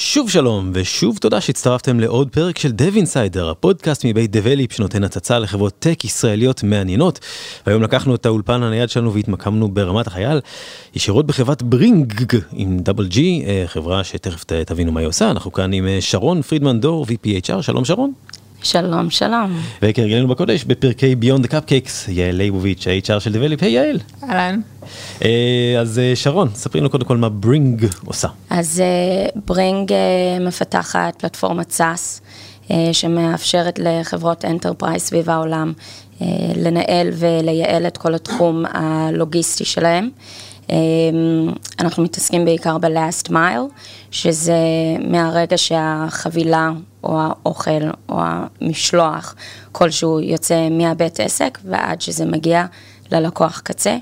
שוב שלום ושוב תודה שהצטרפתם לעוד פרק של Dev Insider, הפודקאסט מבית דבליפ שנותן הצצה לחברות tech ישראליות מעניינות. והיום לקחנו את האולפן הנייד שלנו והתמקמנו ברמת החייל, ישירות בחברת Bringg עם double G, אה, חברה שתכף תבינו מה היא עושה. אנחנו כאן עם אה, שרון פרידמן דור, VP HR, שלום שרון. שלום, שלום. וכהרגלנו בקודש, בפרקי Beyond Cupcakes, יעל ליבוביץ', ה-HR של דבליפ, היי יעל. אהלן. אה, אז אה, שרון, ספרי לנו קודם כל מה Bringg עושה. אז Bringg אה, מפתחת פלטפורמת SaaS, שמאפשרת לחברות enterprise סביב העולם לנהל ולייעל את כל התחום הלוגיסטי שלהם. אנחנו מתעסקים בעיקר ב-last mile, שזה מהרגע שהחבילה או האוכל או המשלוח כלשהו יוצא מהבית עסק ועד שזה מגיע ללקוח קצה.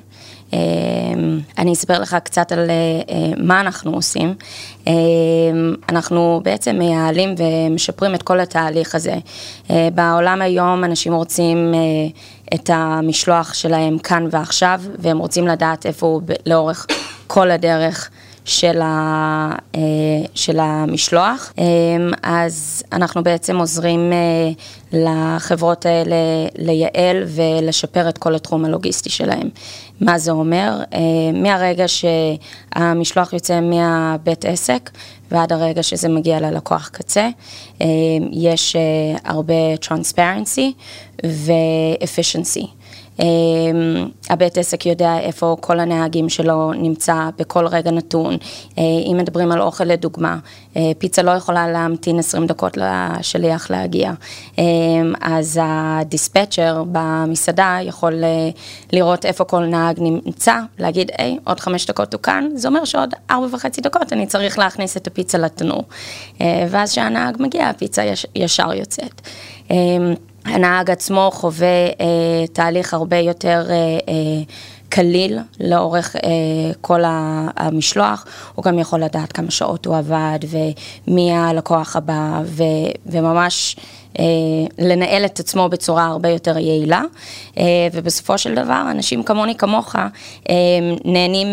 אמ, אני אספר לך קצת על אה, מה אנחנו עושים. אמ, אנחנו בעצם מייעלים ומשפרים את כל התהליך הזה. אה, בעולם היום אנשים רוצים אה, את המשלוח שלהם כאן ועכשיו, והם רוצים לדעת איפה הוא לאורך כל הדרך. של, ה, אה, של המשלוח. אה, אז אנחנו בעצם עוזרים אה, לחברות האלה לייעל ולשפר את כל התחום הלוגיסטי שלהם. מה זה אומר? מהרגע שהמשלוח יוצא מהבית עסק ועד הרגע שזה מגיע ללקוח קצה, יש הרבה transparency ו-efficiency. אמ, הבית עסק יודע איפה כל הנהגים שלו נמצא בכל רגע נתון. אה, אם מדברים על אוכל לדוגמה, אה, פיצה לא יכולה להמתין 20 דקות לשליח להגיע. אמ, אז הדיספצ'ר במסעדה יכול אה, לראות איפה כל נהג נמצא, להגיד, היי, עוד חמש דקות הוא כאן, זה אומר שעוד ארבע וחצי דקות אני צריך להכניס את הפיצה לתנור. ואז כשהנהג מגיע, הפיצה ישר יוצאת. הנהג עצמו חווה אה, תהליך הרבה יותר אה, אה, קליל לאורך אה, כל המשלוח, הוא גם יכול לדעת כמה שעות הוא עבד ומי הלקוח הבא ו, וממש אה, לנהל את עצמו בצורה הרבה יותר יעילה, אה, ובסופו של דבר אנשים כמוני כמוך אה, נהנים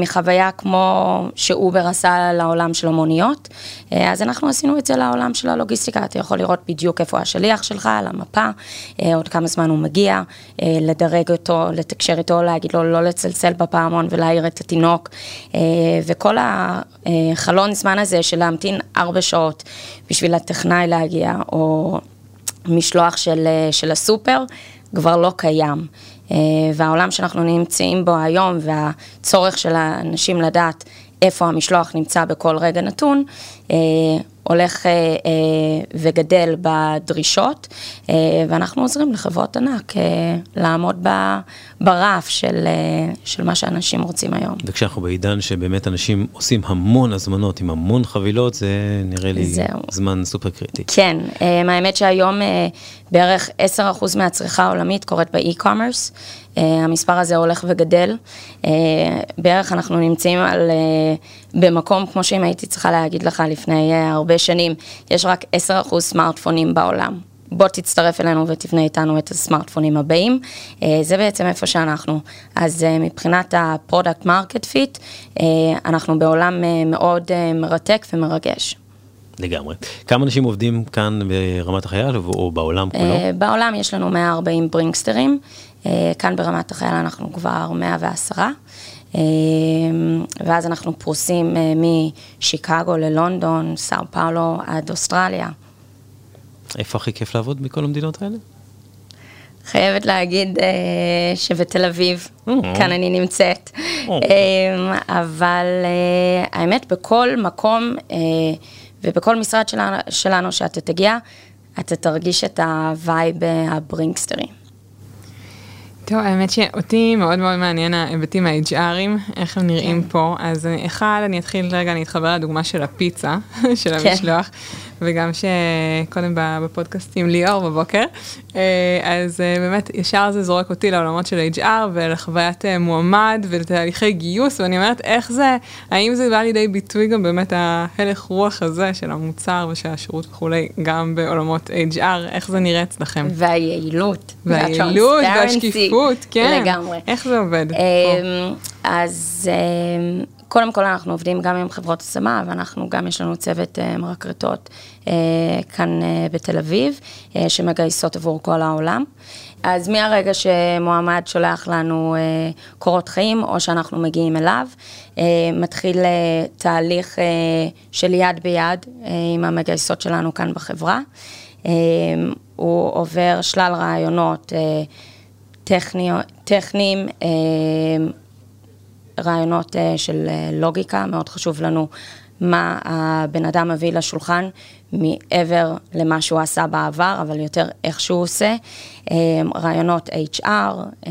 מחוויה כמו שאובר עשה לעולם של המוניות, אז אנחנו עשינו את זה לעולם של הלוגיסטיקה, אתה יכול לראות בדיוק איפה השליח שלך על המפה, עוד כמה זמן הוא מגיע, לדרג אותו, לתקשר איתו, להגיד לו לא לצלצל בפעמון ולהעיר את התינוק, וכל החלון זמן הזה של להמתין ארבע שעות בשביל הטכנאי להגיע, או משלוח של, אה, של הסופר כבר לא קיים. אה, והעולם שאנחנו נמצאים בו היום והצורך של האנשים לדעת איפה המשלוח נמצא בכל רגע נתון, הולך אה, אה, וגדל בדרישות, אה, ואנחנו עוזרים לחברות ענק אה, לעמוד ברף של, אה, של מה שאנשים רוצים היום. וכשאנחנו בעידן שבאמת אנשים עושים המון הזמנות עם המון חבילות, זה נראה לי זהו. זמן סופר קריטי. כן, אה, האמת שהיום אה, בערך 10% מהצריכה העולמית קורית באי-קומרס. Uh, המספר הזה הולך וגדל. Uh, בערך אנחנו נמצאים על, uh, במקום, כמו שאם הייתי צריכה להגיד לך לפני uh, הרבה שנים, יש רק 10% סמארטפונים בעולם. בוא תצטרף אלינו ותבנה איתנו את הסמארטפונים הבאים. אה, זה בעצם איפה שאנחנו. אז אה, מבחינת ה product market fit, אנחנו בעולם מאוד מרתק ומרגש. לגמרי. כמה אנשים עובדים כאן ברמת החייל או בעולם כולו? בעולם יש לנו 140 Bringgster ים. אה, כאן ברמת החייל אנחנו כבר 110, אה, ואז אנחנו פרוסים אה, משיקגו ללונדון, סאו פאולו עד אוסטרליה. איפה הכי כיף לעבוד מכל המדינות האלה? חייבת להגיד שבתל אביב, כאן אני נמצאת, אבל האמת בכל מקום ובכל משרד שלנו שאתה תגיע, אתה תרגיש את ה vibe ה Bringgster י. טוב, האמת שאותי מאוד מאוד מעניין ההיבטים ה-HRים, איך הם נראים כן. פה. אז אחד, אני אתחיל רגע, אני אתחבר לדוגמה של הפיצה, של כן. המשלוח, וגם שקודם בפודקאסט עם ליאור בבוקר, אה, אז אה, באמת ישר זה זורק אותי לעולמות של HR ולחוויית אה, מועמד ולתהליכי גיוס, ואני אומרת איך זה, האם זה בא לידי ביטוי גם באמת ההלך רוח הזה של המוצר ושל השירות וכולי, גם בעולמות HR, איך זה נראה אצלכם? והיעילות. והיעילות והשקיפות, כן. לגמרי. איך זה עובד? אז קודם כל אנחנו עובדים גם עם חברות השמה, ואנחנו גם, יש לנו צוות מרקרטות כאן בתל אביב, שמגייסות עבור כל העולם. אז מהרגע שמועמד שולח לנו אה, קורות חיים, או שאנחנו מגיעים אליו, אה, מתחיל אה, תהליך אה, של יד ביד אה, עם המגייסות שלנו כאן בחברה. אה, הוא עובר שלל רעיונות אה, טכני, טכניים, אה, רעיונות אה, של אה, לוגיקה, מאוד חשוב לנו מה הבן אדם מביא לשולחן מעבר למה שהוא עשה בעבר, אבל יותר איך שהוא עושה, אמ, רעיונות HR,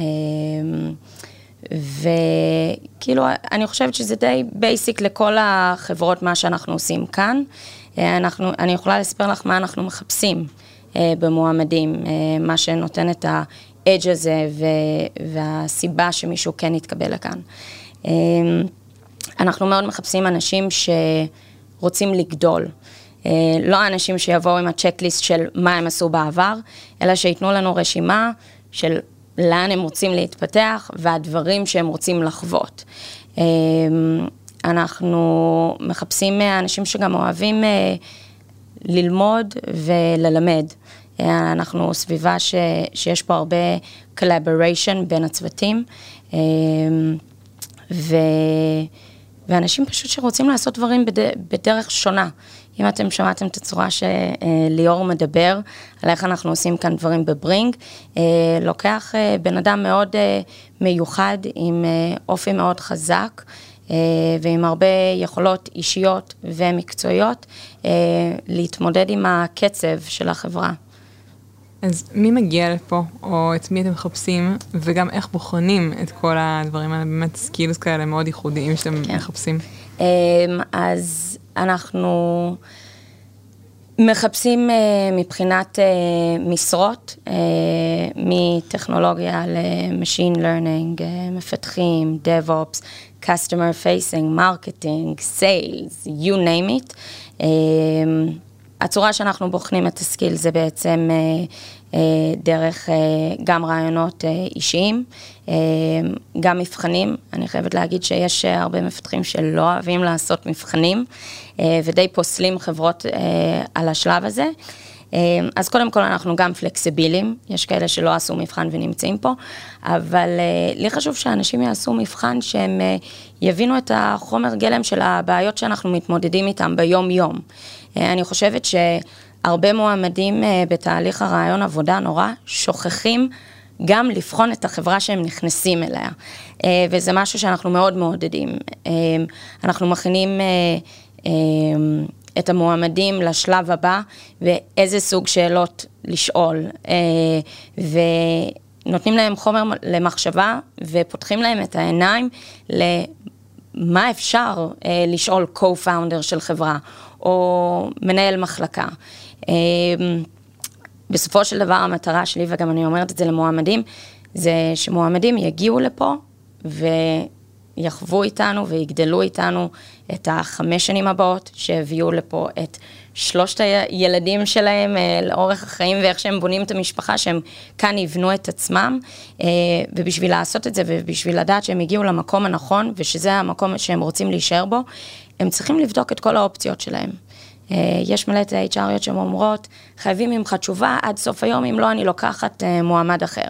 וכאילו, אני חושבת שזה די בייסיק לכל החברות, מה שאנחנו עושים כאן. אה, אנחנו, אני יכולה לספר לך מה אנחנו מחפשים אה, במועמדים, אה, מה שנותן את האדג' הזה והסיבה שמישהו כן יתקבל לכאן. אמ, אנחנו מאוד מחפשים אנשים שרוצים לגדול. אה, לא האנשים שיבואו עם הצ'קליסט של מה הם עשו בעבר, אלא שייתנו לנו רשימה של לאן הם רוצים להתפתח והדברים שהם רוצים לחוות. אה, אנחנו מחפשים אנשים שגם אוהבים אה, ללמוד וללמד. אנחנו סביבה ש, שיש פה הרבה collaboration בין הצוותים, ו, ואנשים פשוט שרוצים לעשות דברים בד, בדרך שונה. אם אתם שמעתם את הצורה שליאור מדבר, על איך אנחנו עושים כאן דברים בברינג, אה, לוקח אה, בן אדם מאוד אה, מיוחד, עם אופי מאוד חזק. ועם הרבה יכולות אישיות ומקצועיות להתמודד עם הקצב של החברה. אז מי מגיע לפה, או את מי אתם מחפשים, וגם איך בוחנים את כל הדברים האלה, באמת סקילוס כאלה מאוד ייחודיים שאתם כן. מחפשים? אז אנחנו מחפשים uh, מבחינת uh, משרות, uh, מטכנולוגיה ל-machine learning, uh, מפתחים, DevOps, customer facing, marketing, sales, you name it. הצורה שאנחנו בוחנים את הסקיל זה בעצם uh, uh, דרך uh, גם רעיונות uh, אישיים, uh, גם מבחנים. אני חייבת להגיד שיש uh, הרבה מפתחים שלא אוהבים לעשות מבחנים, uh, ודי פוסלים חברות uh, על השלב הזה. אז קודם כל אנחנו גם פלקסיביליים, יש כאלה שלא עשו מבחן ונמצאים פה, אבל לי חשוב שאנשים יעשו מבחן שהם יבינו את החומר גלם של הבעיות שאנחנו מתמודדים איתם ביום-יום. אה, אני חושבת שהרבה מועמדים אה, בתהליך הרעיון עבודה נורא שוכחים גם לבחון את החברה שהם נכנסים אליה, אה, וזה משהו שאנחנו מאוד מעודדים. אנחנו מכינים את המועמדים לשלב הבא, ואיזה סוג שאלות לשאול, ונותנים להם חומר למחשבה, ופותחים להם את העיניים למה אפשר לשאול co-founder של חברה, או מנהל מחלקה. אמ, בסופו של דבר המטרה שלי, וגם אני אומרת את זה למועמדים, זה שמועמדים יגיעו לפה ויחוו איתנו ויגדלו איתנו את החמש שנים הבאות, שהביאו לפה את שלושת הילדים שלהם אה, לאורך החיים ואיך שהם בונים את המשפחה, שהם כאן יבנו את עצמם, אה, ובשביל לעשות את זה ובשביל לדעת שהם הגיעו למקום הנכון ושזה המקום שהם רוצים להישאר בו, הם צריכים לבדוק את כל האופציות שלהם. אה, יש מלא את ה-HRיות שהן אומרות, חייבים ממך תשובה עד סוף היום, אם לא, אני לוקחת אה, מועמד אחר.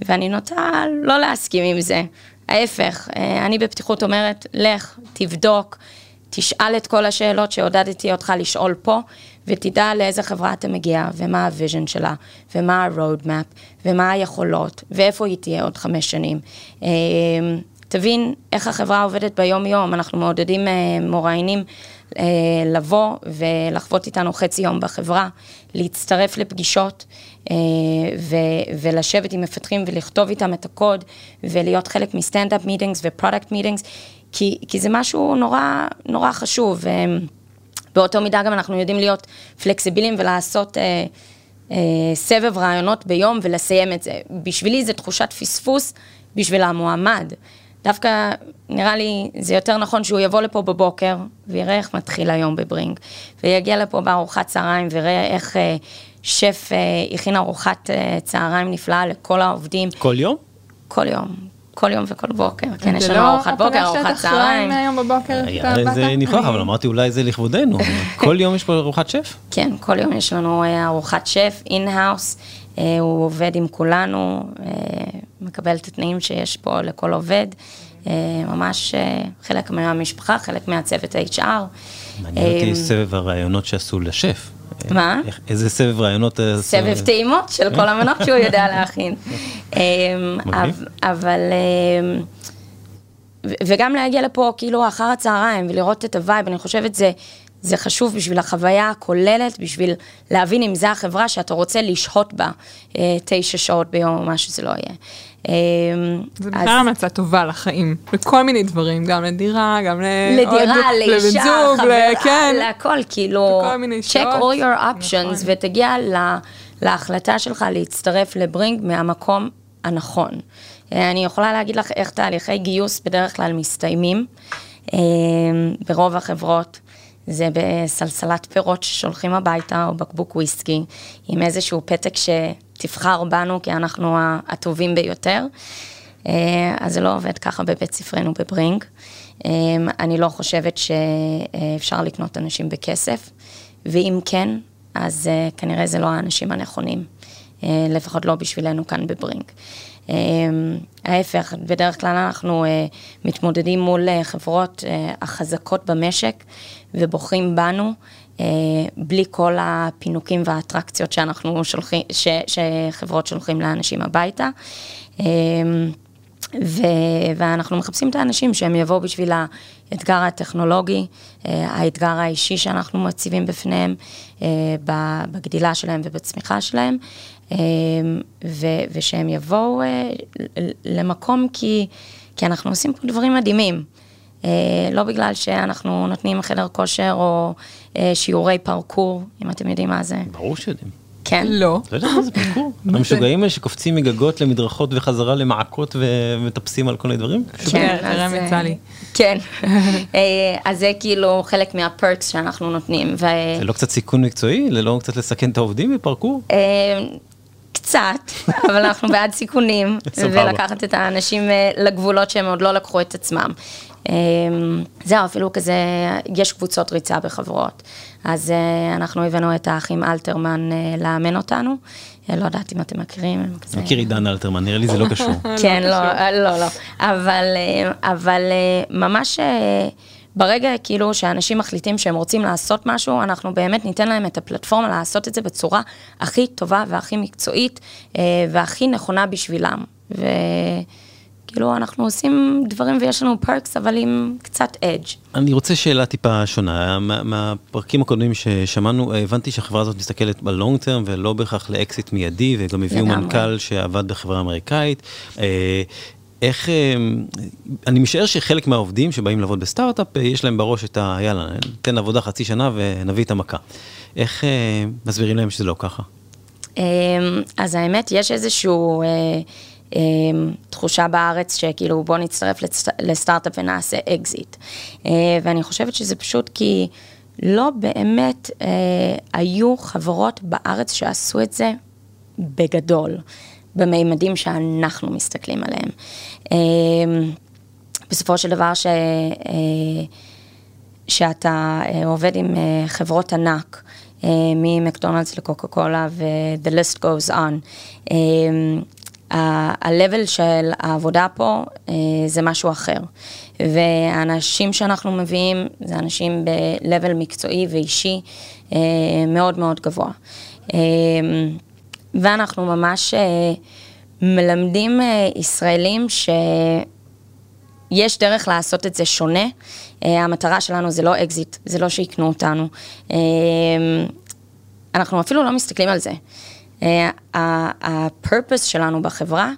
ואני נוטה לא להסכים עם זה. ההפך, אה, אני בפתיחות אומרת, לך, תבדוק, תשאל את כל השאלות שעודדתי אותך לשאול פה, ותדע לאיזה חברה אתה מגיע, ומה ה vision שלה, ומה ה-roadmap ומה היכולות, ואיפה היא תהיה עוד חמש שנים. תבין איך החברה עובדת ביום-יום, אנחנו מעודדים אה, מרואיינים אה, לבוא ולחוות איתנו חצי יום בחברה, להצטרף לפגישות אה, ולשבת עם מפתחים ולכתוב איתם את הקוד ולהיות חלק מ standup meetings ו product meetings, כי, זה משהו נורא, נורא חשוב. באותו מידה גם אנחנו יודעים להיות פלקסיביליים ולעשות סבב ראיונות ביום ולסיים את זה. בשבילי זה תחושת פספוס בשביל המועמד. דווקא נראה לי זה יותר נכון שהוא יבוא לפה בבוקר ויראה איך מתחיל היום ב Bringg, ויגיע לפה בארוחת צהריים ויראה איך אה, שף אה, הכין ארוחת אה, צהריים נפלאה לכל העובדים. כל יום? כל יום. כל יום וכל בוקר, כן, יש לנו ארוחת בוקר, ארוחת צהריים. זה לא מהיום בבוקר, זה ניחוח, אבל אמרתי אולי זה לכבודנו. כל יום יש פה ארוחת שף? כן, כל יום יש לנו ארוחת שף, in-house. הוא עובד עם כולנו, מקבל את התנאים שיש פה לכל עובד. ממש חלק מהמשפחה, חלק מהצוות ה-HR. מעניין אותי סבב הרעיונות שעשו לשף. מה? איזה סבב רעיונות? סבב טעימות של כל המנות שהוא יודע להכין. אבל... וגם להגיע לפה כאילו אחר הצהריים ולראות את ה vibe, אני חושבת זה... זה חשוב בשביל החוויה הכוללת, בשביל להבין אם זה החברה שאתה רוצה לשהות בה תשע שעות ביום או מה שזה לא יהיה. זה בכלל המלצה טובה לחיים, לכל מיני דברים, גם לדירה, גם לדירה, לאישה, חברה, כן. להכל, כאילו, check all your options ותגיע להחלטה שלך להצטרף לברינג מהמקום הנכון. אני יכולה להגיד לך איך תהליכי גיוס בדרך כלל מסתיימים ברוב החברות. זה בסלסלת פירות ששולחים הביתה, או בקבוק וויסקי, עם איזשהו פתק שתבחר בנו, כי אנחנו הטובים ביותר. אז זה לא עובד ככה בבית ספרנו בברינג. אני לא חושבת שאפשר לקנות אנשים בכסף, ואם כן, אז כנראה זה לא האנשים הנכונים, לפחות לא בשבילנו כאן בברינג. ההפך, בדרך כלל אנחנו מתמודדים מול חברות החזקות במשק, ובוחרים בנו, בלי כל הפינוקים והאטרקציות שאנחנו שולחים, ש, שחברות שולחים לאנשים הביתה. ו, ואנחנו מחפשים את האנשים שהם יבואו בשביל האתגר הטכנולוגי, האתגר האישי שאנחנו מציבים בפניהם, בגדילה שלהם ובצמיחה שלהם, ו, ושהם יבואו למקום כי, כי אנחנו עושים פה דברים מדהימים. לא בגלל שאנחנו נותנים חדר כושר או שיעורי פרקור, אם אתם יודעים מה זה. ברור שיודעים. כן? לא. לא יודע מה זה פרקור. המשוגעים האלה שקופצים מגגות למדרכות וחזרה למעקות ומטפסים על כל מיני דברים? כן, הרם יצא לי. כן, אז זה כאילו חלק מהפרקס שאנחנו נותנים. זה לא קצת סיכון מקצועי? זה לא קצת לסכן את העובדים בפרקור? קצת, אבל אנחנו בעד סיכונים, ולקחת את האנשים לגבולות שהם עוד לא לקחו את עצמם. זהו, אפילו כזה, יש קבוצות ריצה בחברות. אז אנחנו הבאנו את האחים אלתרמן לאמן אותנו. לא יודעת אם אתם מכירים. מכיר עידן אלתרמן, נראה לי זה לא קשור. כן, לא, לא, לא. אבל ממש ברגע כאילו שאנשים מחליטים שהם רוצים לעשות משהו, אנחנו באמת ניתן להם את הפלטפורמה לעשות את זה בצורה הכי טובה והכי מקצועית והכי נכונה בשבילם. כאילו, אנחנו עושים דברים ויש לנו perks, אבל עם קצת edge. אני רוצה שאלה טיפה שונה. מהפרקים הקודמים ששמענו, הבנתי שהחברה הזאת מסתכלת ב long term ולא בהכרח לאקזיט מיידי, וגם הביאו מנכ"ל שעבד בחברה אמריקאית. איך, אני משער שחלק מהעובדים שבאים לעבוד בסטארט-אפ, יש להם בראש את ה... יאללה, ניתן עבודה חצי שנה ונביא את המכה. איך מסבירים להם שזה לא ככה? אז האמת, יש איזשהו... תחושה בארץ שכאילו בוא נצטרף לסטארט-אפ ונעשה אקזיט. ואני חושבת שזה פשוט כי לא באמת היו חברות בארץ שעשו את זה בגדול, במימדים שאנחנו מסתכלים עליהם. בסופו של דבר ש... שאתה עובד עם חברות ענק, ממקדונלדס לקוקה קולה ו-the list goes on. ה-level של העבודה פה זה משהו אחר. והאנשים שאנחנו מביאים זה אנשים ב-level מקצועי ואישי מאוד מאוד גבוה. ואנחנו ממש מלמדים ישראלים שיש דרך לעשות את זה שונה. המטרה שלנו זה לא אקזיט, זה לא שיקנו אותנו. אנחנו אפילו לא מסתכלים על זה. ה purpose שלנו בחברה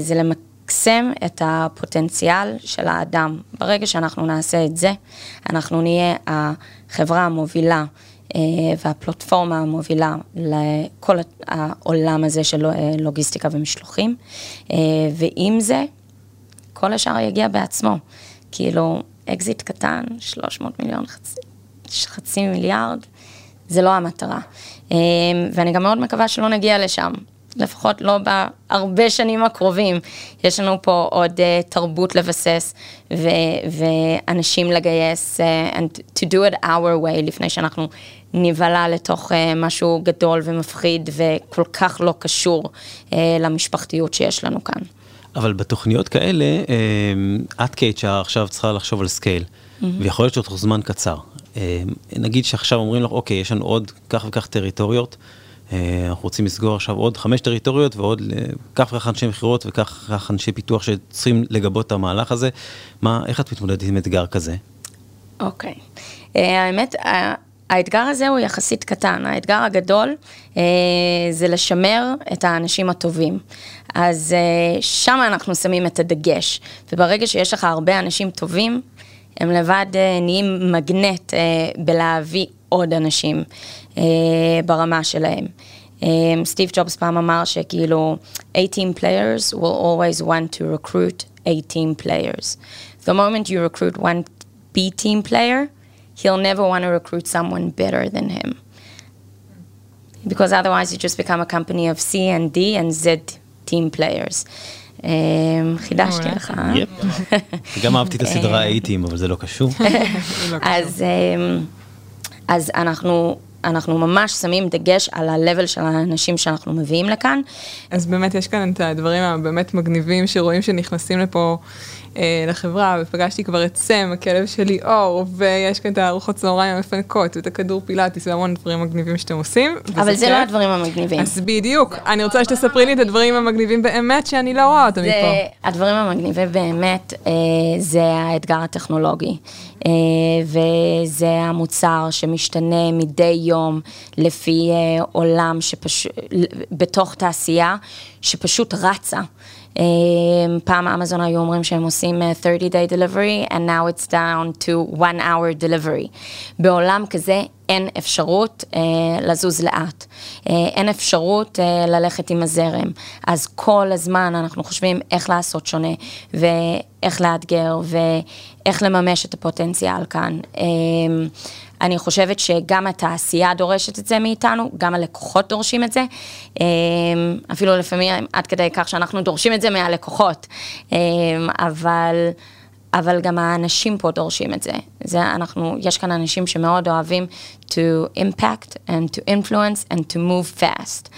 זה למקסם את הפוטנציאל של האדם. ברגע שאנחנו נעשה את זה, אנחנו נהיה החברה המובילה והפלטפורמה המובילה לכל העולם הזה של לוגיסטיקה ומשלוחים, ועם זה, כל השאר יגיע בעצמו. כאילו, אקזיט קטן, 300 מיליון, חצי, חצי מיליארד, זה לא המטרה. ואני גם מאוד מקווה שלא נגיע לשם. לפחות לא בהרבה שנים הקרובים. יש לנו פה עוד uh, תרבות לבסס ו- ואנשים לגייס, uh, and to do it our way, לפני שאנחנו נבלע לתוך uh, משהו גדול ומפחיד וכל כך לא קשור uh, למשפחתיות שיש לנו כאן. אבל בתוכניות כאלה, את כ-HR עכשיו צריכה לחשוב על scale, mm-hmm. ויכול להיות שתוך זמן קצר. נגיד שעכשיו אומרים לך, אוקיי, יש לנו עוד כך וכך טריטוריות, אה, אנחנו רוצים לסגור עכשיו עוד חמש טריטוריות ועוד כך וכך אנשי מכירות וכך וכך אנשי פיתוח שצריכים לגבות את המהלך הזה. מה, איך את מתמודדת עם אתגר כזה? אוקיי. Okay. אה, האמת, האתגר הזה הוא יחסית קטן. האתגר הגדול uh, זה לשמר את האנשים הטובים. אז uh, שם אנחנו שמים את הדגש. וברגע שיש לך הרבה אנשים טובים, הם לבד uh, נהיים מגנט uh, בלהביא עוד אנשים uh, ברמה שלהם. סטיב um, ג'ובס פעם אמר שכאילו, 18 players will always want to recruit 18 players. The moment you recruit one B team player, he'll never want to recruit someone better than him. Because otherwise you just become a company of C and D and Z team players. Um, חידשתי לך. אה? גם אהבתי את הסדרה האיטים, אבל זה לא קשור. אז... אז אנחנו, אנחנו ממש שמים דגש על ה-level של האנשים שאנחנו מביאים לכאן. אז באמת יש כאן את הדברים הבאמת מגניבים שרואים שנכנסים לפה אה, לחברה, ופגשתי כבר את סם, הכלב שלי אור, ויש כאן את הארוחות צהריים המפנקות, ואת הכדור פילאטיס, והמון דברים מגניבים שאתם עושים. אבל זה לא הדברים המגניבים. אז בדיוק, אני רוצה שתספרי לי את הדברים המגניבים באמת, שאני לא רואה אותם מפה. הדברים המגניבים באמת, אה, זה האתגר הטכנולוגי. אה, וזה המוצר שמשתנה מדי יום לפי אה, עולם שפשוט, בתוך תעשייה שפשוט רצה. Um, פעם אמזון היו אומרים שהם עושים 30 day delivery and now it's down to one hour delivery. בעולם כזה אין אפשרות uh, לזוז לאט, uh, אין אפשרות uh, ללכת עם הזרם. אז כל הזמן אנחנו חושבים איך לעשות שונה ואיך לאתגר ואיך לממש את הפוטנציאל כאן. Uh, אני חושבת שגם התעשייה דורשת את זה מאיתנו, גם הלקוחות דורשים את זה, אמ, אפילו לפעמים עד כדי כך שאנחנו דורשים את זה מהלקוחות, אמ, אבל... אבל גם האנשים פה דורשים את זה. זה אנחנו, יש כאן אנשים שמאוד אוהבים to impact and to influence and to move fast.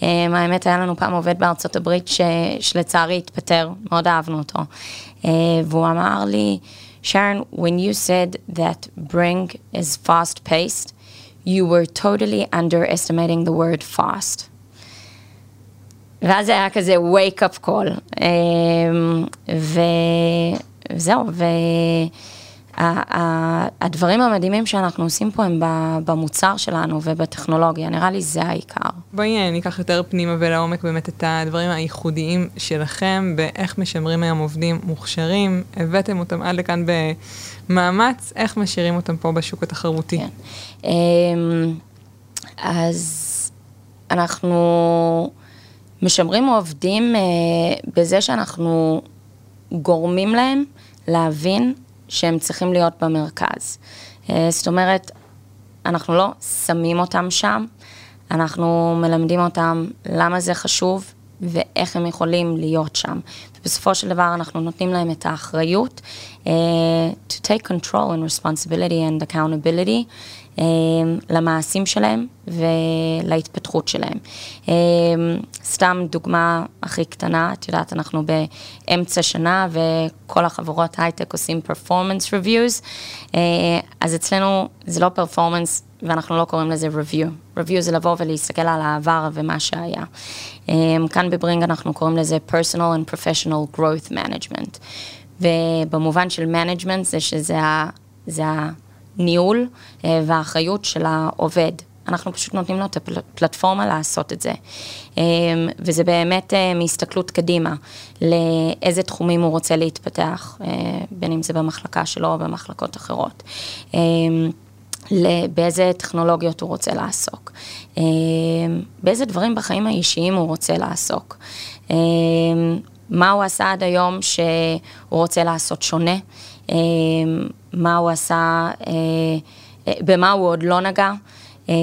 Um, האמת, היה לנו פעם עובד בארצות הברית ש, שלצערי התפטר, מאוד אהבנו אותו. והוא אמר לי, Sharon, when you said that Bring is fast paced, you were totally underestimating the word fast. ואז זה היה כזה wake up call. וזהו, הדברים המדהימים שאנחנו עושים פה הם במוצר שלנו ובטכנולוגיה, נראה לי זה העיקר. בואי אה, ניקח יותר פנימה ולעומק באמת את הדברים הייחודיים שלכם, באיך משמרים היום עובדים מוכשרים, הבאתם אותם עד לכאן במאמץ, איך משאירים אותם פה בשוק התחרותי? כן. אמ, אז אנחנו משמרים עובדים אה, בזה שאנחנו גורמים להם להבין שהם צריכים להיות במרכז. אה, זאת אומרת, אנחנו לא שמים אותם שם, אנחנו מלמדים אותם למה זה חשוב ואיך הם יכולים להיות שם. ובסופו של דבר אנחנו נותנים להם את האחריות uh, to take control and responsibility and accountability למעשים שלהם ולהתפתחות שלהם. אמ, סתם דוגמה הכי קטנה, את יודעת, אנחנו באמצע שנה וכל החברות הייטק עושים performance reviews, אה, אז אצלנו זה לא performance ואנחנו לא קוראים לזה review. review זה לבוא ולהסתכל על העבר ומה שהיה. אמ, כאן בברינג אנחנו קוראים לזה personal and professional management. ובמובן של management זה שזה ה... זה ה הניהול אה, והאחריות של העובד. אנחנו פשוט נותנים לו את הפלטפורמה לעשות את זה. אה, וזה באמת אה, מהסתכלות קדימה, לאיזה תחומים הוא רוצה להתפתח, בין אם זה במחלקה שלו או במחלקות אחרות. באיזה טכנולוגיות הוא רוצה לעסוק, באיזה דברים בחיים האישיים הוא רוצה לעסוק, מה הוא עשה עד היום שהוא רוצה לעשות שונה, מה הוא עשה, אה, אה, במה הוא עוד לא נגע, אה,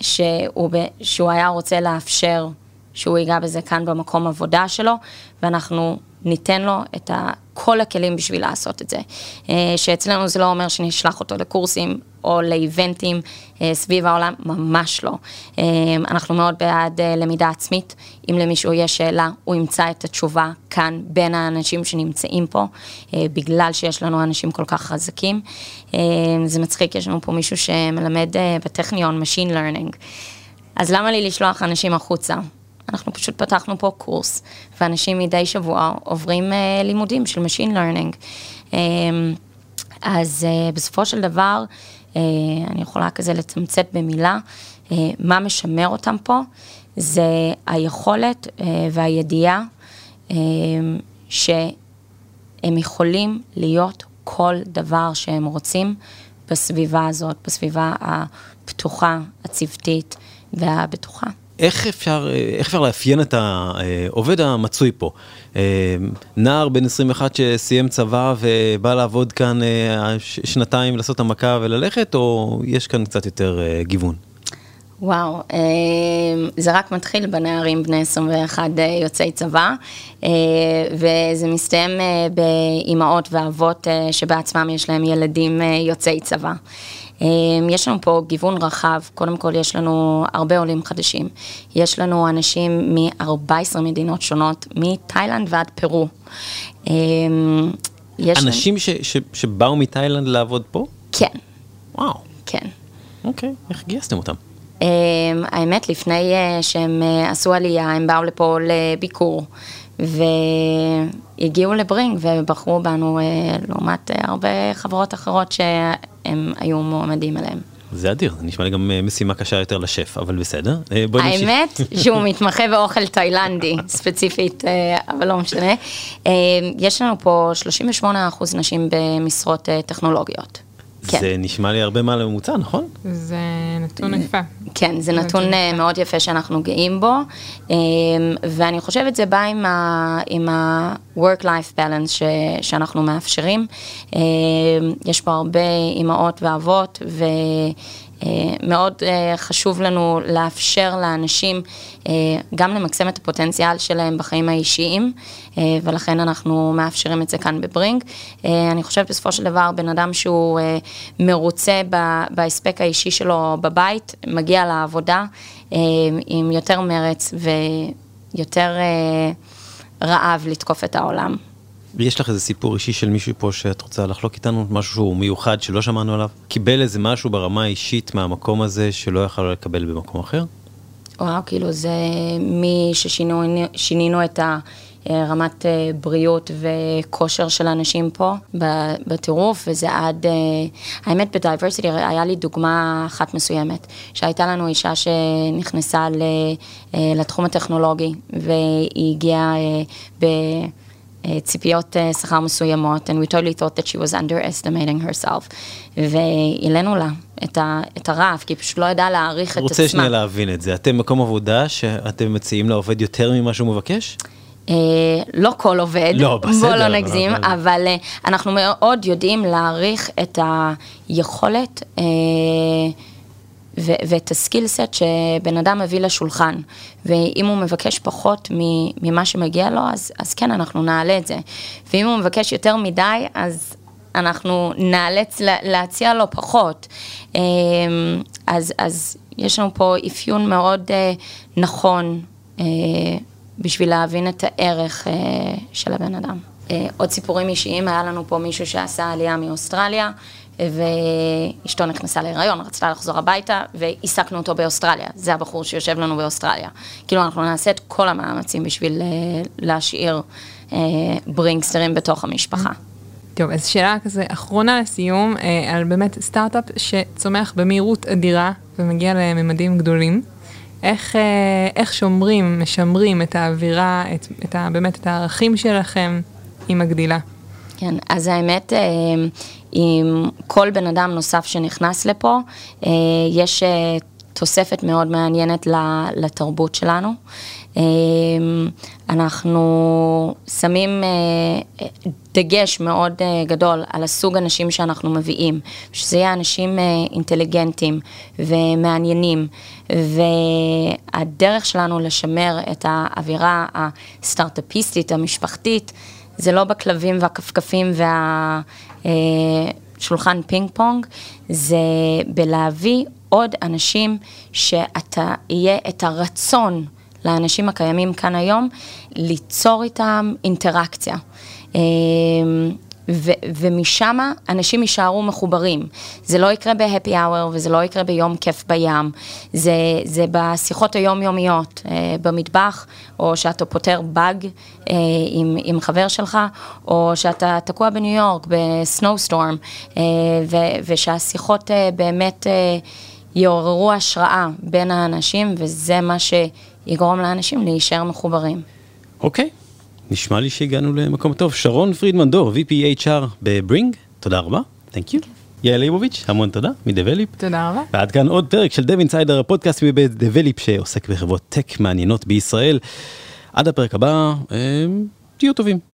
שהוא, שהוא היה רוצה לאפשר שהוא ייגע בזה כאן במקום עבודה שלו, ואנחנו ניתן לו את ה, כל הכלים בשביל לעשות את זה. אה, שאצלנו זה לא אומר שנשלח אותו לקורסים או לאיבנטים אה, סביב העולם, ממש לא. אה, אנחנו מאוד בעד למידה עצמית. אם למישהו יש שאלה, הוא ימצא את התשובה כאן בין האנשים שנמצאים פה, בגלל שיש לנו אנשים כל כך חזקים. זה מצחיק, יש לנו פה מישהו שמלמד בטכניון Machine Learning. אז למה לי לשלוח אנשים החוצה? אנחנו פשוט פתחנו פה קורס, ואנשים מדי שבוע עוברים uh, לימודים של Machine Learning. Um, אז uh, בסופו של דבר, uh, אני יכולה כזה לתמצת במילה, uh, מה משמר אותם פה, זה היכולת uh, והידיעה uh, שהם יכולים להיות כל דבר שהם רוצים בסביבה הזאת, בסביבה הפתוחה, הצוותית והבטוחה. איך אפשר, איך אפשר לאפיין את העובד המצוי פה? נער בן 21 שסיים צבא ובא לעבוד כאן אה, שנתיים לעשות המכה וללכת, או יש כאן קצת יותר אה, גיוון? וואו, אה, זה רק מתחיל בנערים בני 21 יוצאי צבא, וזה מסתיים באימהות ואבות שבעצמם יש להם ילדים יוצאי צבא. אמ, יש לנו פה גיוון רחב, קודם כל יש לנו הרבה עולים חדשים. יש לנו אנשים מ-14 מדינות שונות, מתאילנד ועד פרו. אמ, אנשים ש, ש, שבאו מתאילנד לעבוד פה? כן. וואו. כן. אוקיי, איך גייסתם אותם? Um, האמת, לפני uh, שהם uh, עשו עלייה, הם באו לפה לביקור, והגיעו לברינג ובחרו בנו uh, לעומת uh, הרבה חברות אחרות שהם היו מועמדים אליהם. זה אדיר, זה נשמע לי גם משימה קשה יותר לשף, אבל בסדר. האמת שהוא מתמחה באוכל תאילנדי, ספציפית, אבל לא משנה. יש לנו פה 38% נשים במשרות טכנולוגיות. כן. זה נשמע לי הרבה מעל הממוצע, נכון? זה נתון יפה. כן, זה נתון אה, מאוד יפה שאנחנו גאים בו, אמ, ואני חושבת זה בא עם ה-work-life ה balance ש, שאנחנו מאפשרים. אמ, יש פה הרבה אימהות ואבות, ו... אה, מאוד אה, חשוב לנו לאפשר לאנשים אה, גם למקסם את הפוטנציאל שלהם בחיים האישיים, ולכן אנחנו מאפשרים את זה כאן בברינג. אני חושבת בסופו של דבר, בן אדם שהוא מרוצה בהספק האישי שלו בבית, מגיע לעבודה עם יותר מרץ ויותר רעב לתקוף את העולם. יש לך איזה סיפור אישי של מישהו פה שאת רוצה לחלוק איתנו, משהו שהוא מיוחד שלא שמענו עליו? קיבל איזה משהו ברמה האישית מהמקום הזה שלא יכל לקבל במקום אחר? וואו, כאילו זה מי ששינינו את הרמת אה, בריאות וכושר של אנשים פה בטירוף, וזה עד, אה, האמת בדייברסיטי היה לי דוגמה אחת מסוימת, שהייתה לנו אישה שנכנסה אה, לתחום הטכנולוגי, והיא הגיעה ב... ציפיות שכר מסוימות, and we totally thought that she was underestimating herself. והעלינו לה את, ה, את הרף, כי היא פשוט לא ידעה להעריך את עצמה. רוצה שנייה להבין את זה. אתם מקום עבודה שאתם מציעים לעובד יותר ממה שהוא מבקש? אה, לא כל עובד, לא, בסדר, בוא לא נגזים, אבל, אבל אה, אנחנו מאוד יודעים להעריך את היכולת אה, ו- ואת הסקיל סט שבן אדם מביא לשולחן. ואם הוא מבקש פחות ממה שמגיע לו, אז, אז כן, אנחנו נעלה את זה. ואם הוא מבקש יותר מדי, אז אנחנו נאלץ להציע לו פחות. אמ, אז, אז יש לנו פה אפיון מאוד אה, נכון אה, בשביל להבין את הערך אה, של הבן אדם. עוד סיפורים אישיים, היה לנו פה מישהו שעשה עלייה מאוסטרליה. ואשתו נכנסה להיריון, רצתה לחזור הביתה, והעסקנו אותו באוסטרליה. זה הבחור שיושב לנו באוסטרליה. כאילו, אנחנו נעשה את כל המאמצים בשביל אה, להשאיר אה, ברינגסטרים בתוך המשפחה. טוב, אז שאלה כזה אחרונה לסיום, אה, על באמת סטארט-אפ שצומח במהירות אדירה ומגיע לממדים גדולים. איך, איך שומרים, משמרים את האווירה, את, את ה, באמת את הערכים שלכם עם הגדילה? כן, אז האמת, עם כל בן אדם נוסף שנכנס לפה, אה, יש אה, תוספת מאוד מעניינת לתרבות שלנו. אנחנו שמים דגש מאוד גדול על הסוג אנשים שאנחנו מביאים, שזה יהיה אנשים אינטליגנטים ומעניינים, והדרך שלנו לשמר את האווירה הסטארט-אפיסטית, המשפחתית, זה לא בכלבים והכפכפים והשולחן פינג פונג, זה בלהביא עוד אנשים שאתה יהיה את הרצון לאנשים הקיימים כאן היום, ליצור איתם אינטראקציה. ו- ומשם אנשים יישארו מחוברים. זה לא יקרה אאואר וזה לא יקרה ביום כיף בים, זה, זה בשיחות היומיומיות, אה, במטבח, או שאתה פותר באג אה, עם, עם חבר שלך, או שאתה תקוע בניו יורק ב snowstorm, אה, ו- ושהשיחות אה, באמת אה, יעוררו השראה בין האנשים, וזה מה שיגרום לאנשים להישאר מחוברים. אוקיי. Okay. נשמע לי שהגענו למקום טוב. שרון פרידמן דור, VP HR ב Bringg, תודה רבה, thank you. יעל ליבוביץ', המון תודה, מ Develeap. תודה רבה. ועד כאן עוד פרק של Dev Insider, הפודקאסט מבית Develeap שעוסק בחברות טק מעניינות בישראל. עד הפרק הבא, אה, תהיו טובים.